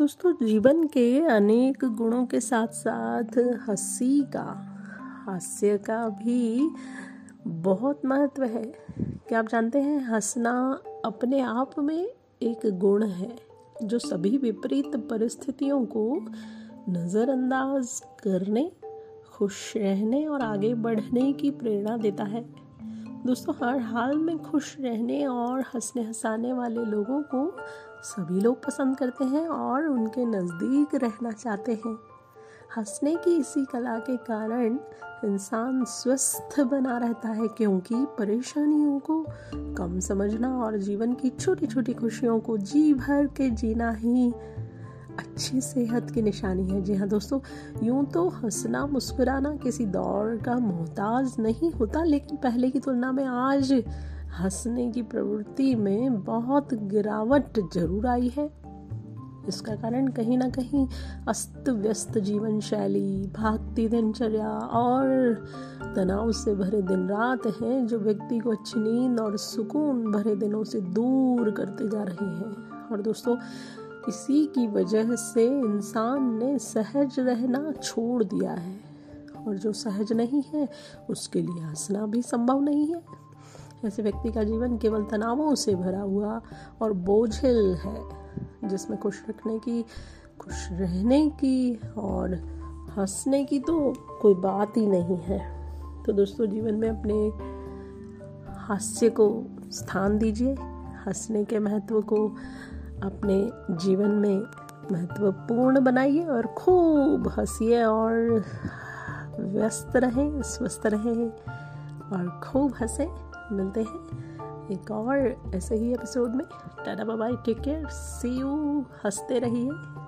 दोस्तों, जीवन के अनेक गुणों के साथ साथ हँसी का, हास्य का भी बहुत महत्व है। क्या आप जानते हैं, हंसना अपने आप में एक गुण है, जो सभी विपरीत परिस्थितियों को नज़रअंदाज करने, खुश रहने और आगे बढ़ने की प्रेरणा देता है। दोस्तों, हर हाल में खुश रहने और हंसने हंसाने वाले लोगों को सभी लोग पसंद करते हैं और उनके नज़दीक रहना चाहते हैं। हंसने की इसी कला के कारण इंसान स्वस्थ बना रहता है क्योंकि परेशानियों को कम समझना और जीवन की छोटी छोटी खुशियों को जी भर के जीना ही अच्छी सेहत की निशानी है। जी हाँ दोस्तों, यूँ तो हंसना, मुस्कुराना किसी दौर का मोहताज नहीं होता, लेकिन पहले की तुलना में आज हंसने की प्रवृत्ति में बहुत गिरावट ज़रूर आई है। इसका कारण कहीं ना कहीं अस्त व्यस्त जीवन शैली, भागती दिनचर्या और तनाव से भरे दिन रात हैं जो व्यक्ति को अच्छी नींद और सुकून भरे दिनों से दूर करते जा रहे हैं। और दोस्तों, इसी की वजह से इंसान ने सहज रहना छोड़ दिया है। और जो सहज नहीं है, उसके लिए हंसना भी संभव नहीं है। ऐसे व्यक्ति का जीवन केवल तनावों से भरा हुआ और बोझिल है, जिसमें खुश रखने की, खुश रहने की और हंसने की तो कोई बात ही नहीं है। तो दोस्तों, जीवन में अपने हास्य को स्थान दीजिए, हंसने के महत्व को अपने जीवन में महत्वपूर्ण बनाइए और खूब हंसिए और व्यस्त रहें, स्वस्थ रहें और खूब हंसे। मिलते हैं एक और ऐसे ही एपिसोड में। Tata bye take care see you हँसते रहिए।